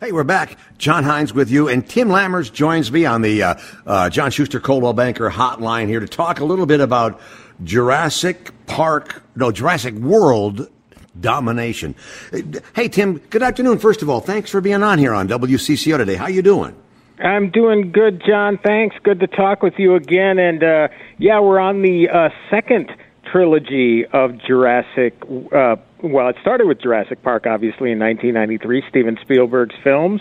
Hey, we're back. John Hines with you, and Tim Lammers joins me on the uh, uh, John Schuster Coldwell Banker hotline here to talk a little bit about Jurassic Park, no, Jurassic World domination. Hey, Tim, good afternoon. First of all, thanks for being on here on WCCO today. How you doing? I'm doing good, John. Thanks. Good to talk with you again. And uh, yeah, we're on the uh, second trilogy of Jurassic. Well, it started with Jurassic Park, obviously, in 1993, Steven Spielberg's films.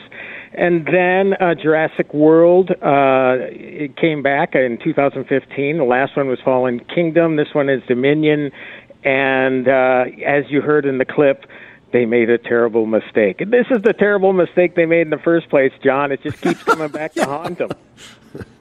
And then uh, Jurassic World, uh, it came back in 2015. The last one was Fallen Kingdom. This one is Dominion. And uh, as you heard in the clip, they made a terrible mistake. And this is the terrible mistake they made in the first place, John. It just keeps coming back to haunt them.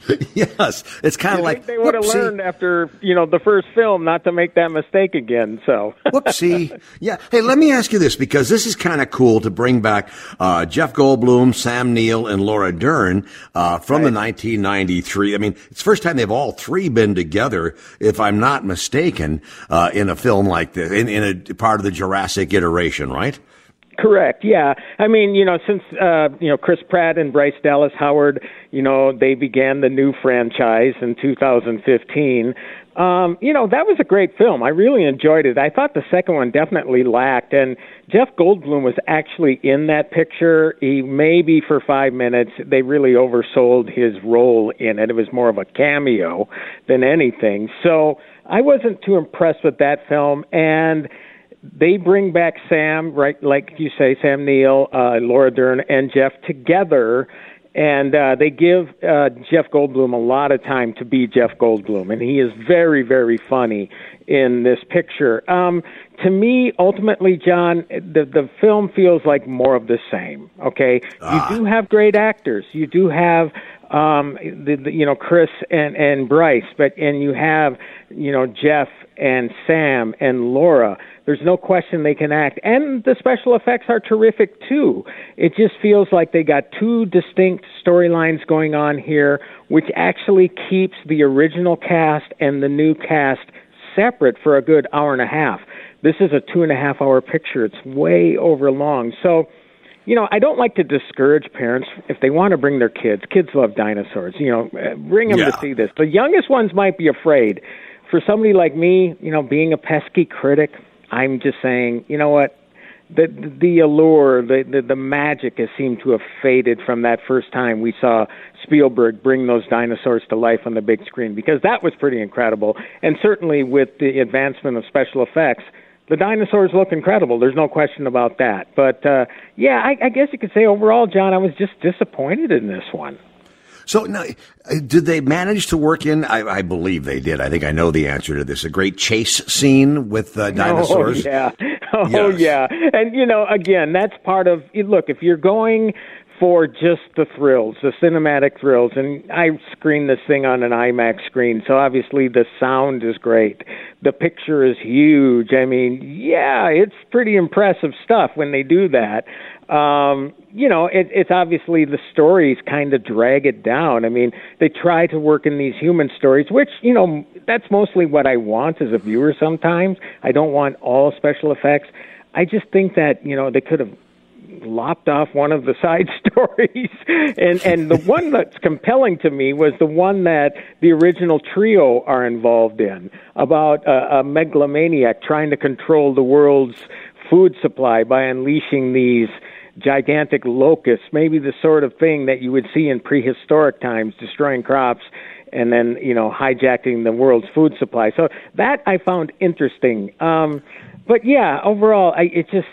yes, it's kind of like they would have learned after you know the first film not to make that mistake again. So whoopsie. Yeah. Hey, let me ask you this because this is kind of cool to bring back uh, Jeff Goldblum, Sam Neill, and Laura Dern uh, from right. the 1993. I mean, it's the first time they've all three been together, if I'm not mistaken, uh, in a film like this, in, in a part of the Jurassic iteration, right? Correct. Yeah. I mean, you know, since uh, you know Chris Pratt and Bryce Dallas Howard, you know, they began the new franchise in 2015. Um, you know, that was a great film. I really enjoyed it. I thought the second one definitely lacked, and Jeff Goldblum was actually in that picture. He maybe for five minutes. They really oversold his role in it. It was more of a cameo than anything. So I wasn't too impressed with that film, and they bring back Sam, right, like you say, Sam Neill, uh, Laura Dern, and Jeff together, and uh, they give uh, Jeff Goldblum a lot of time to be Jeff Goldblum, and he is very, very funny in this picture. Um, to me, ultimately, John, the the film feels like more of the same. Okay, ah. you do have great actors, you do have um the, the you know Chris and and Bryce but and you have you know Jeff and Sam and Laura there's no question they can act. And the special effects are terrific too. It just feels like they got two distinct storylines going on here, which actually keeps the original cast and the new cast separate for a good hour and a half. This is a two and a half hour picture. It's way over long. So, you know, I don't like to discourage parents if they want to bring their kids. Kids love dinosaurs. You know, bring them yeah. to see this. The youngest ones might be afraid. For somebody like me, you know, being a pesky critic, I'm just saying, you know what? The the allure, the, the the magic has seemed to have faded from that first time we saw Spielberg bring those dinosaurs to life on the big screen because that was pretty incredible. And certainly with the advancement of special effects, the dinosaurs look incredible. There's no question about that. But uh, yeah, I, I guess you could say overall, John, I was just disappointed in this one. So now, uh, did they manage to work in? I, I, believe they did. I think I know the answer to this. A great chase scene with uh, dinosaurs. Oh yeah, oh yes. yeah. And you know, again, that's part of. Look, if you're going for just the thrills, the cinematic thrills. And I screened this thing on an IMAX screen, so obviously the sound is great. The picture is huge. I mean, yeah, it's pretty impressive stuff when they do that um, you know, it, it's obviously the stories kind of drag it down. I mean, they try to work in these human stories, which, you know, that's mostly what I want as a viewer sometimes. I don't want all special effects. I just think that, you know, they could have lopped off one of the side stories and and the one that's compelling to me was the one that the original trio are involved in about a, a megalomaniac trying to control the world's food supply by unleashing these gigantic locusts, maybe the sort of thing that you would see in prehistoric times, destroying crops and then you know hijacking the world's food supply. So that I found interesting. Um, but yeah, overall, I, it's just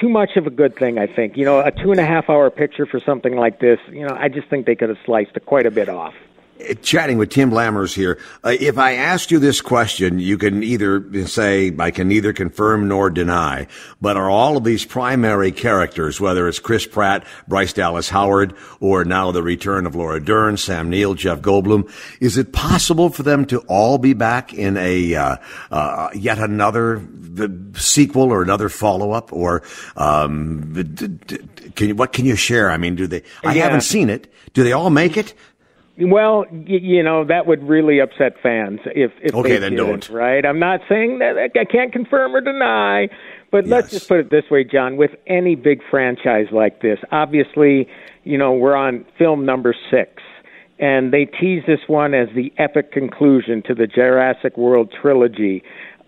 too much of a good thing. I think you know a two and a half hour picture for something like this. You know, I just think they could have sliced it quite a bit off. Chatting with Tim Lammers here. Uh, if I asked you this question, you can either say, I can neither confirm nor deny, but are all of these primary characters, whether it's Chris Pratt, Bryce Dallas Howard, or now the return of Laura Dern, Sam Neill, Jeff Goldblum, is it possible for them to all be back in a, uh, uh, yet another sequel or another follow-up or, um, can you, what can you share? I mean, do they, I yeah. haven't seen it. Do they all make it? Well, you know that would really upset fans if if okay, they then don't. Right? I'm not saying that I can't confirm or deny, but yes. let's just put it this way, John. With any big franchise like this, obviously, you know we're on film number six, and they tease this one as the epic conclusion to the Jurassic World trilogy.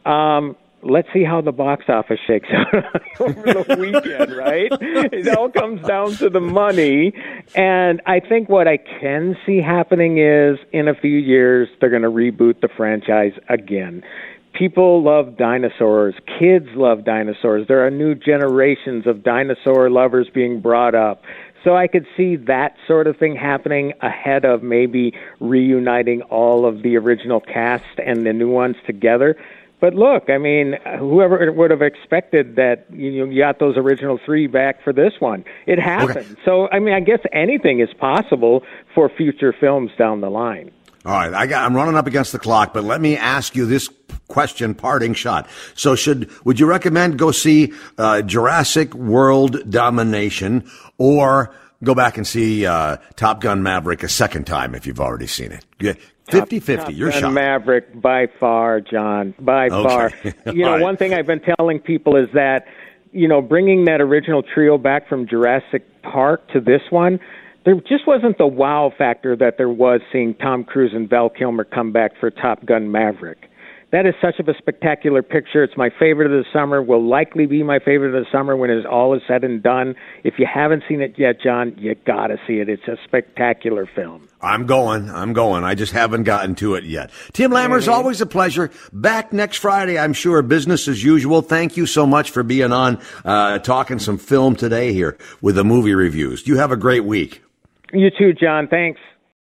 Um, let's see how the box office shakes out over the weekend, right? It all comes down to the money. And I think what I can see happening is in a few years, they're going to reboot the franchise again. People love dinosaurs. Kids love dinosaurs. There are new generations of dinosaur lovers being brought up. So I could see that sort of thing happening ahead of maybe reuniting all of the original cast and the new ones together. But look, I mean, whoever would have expected that you, know, you got those original three back for this one? It happened. Okay. So, I mean, I guess anything is possible for future films down the line. All right, I got, I'm running up against the clock, but let me ask you this question, parting shot. So, should would you recommend go see uh, Jurassic World Domination or go back and see uh, Top Gun Maverick a second time if you've already seen it? 50 50. You're shot. Maverick by far, John. By okay. far. You know, right. one thing I've been telling people is that, you know, bringing that original trio back from Jurassic Park to this one, there just wasn't the wow factor that there was seeing Tom Cruise and Val Kilmer come back for Top Gun Maverick that is such of a spectacular picture. It's my favorite of the summer. Will likely be my favorite of the summer when it's all is said and done. If you haven't seen it yet, John, you gotta see it. It's a spectacular film. I'm going. I'm going. I just haven't gotten to it yet. Tim Lammers, mm-hmm. always a pleasure. Back next Friday, I'm sure. Business as usual. Thank you so much for being on, uh, talking some film today here with the movie reviews. You have a great week. You too, John. Thanks.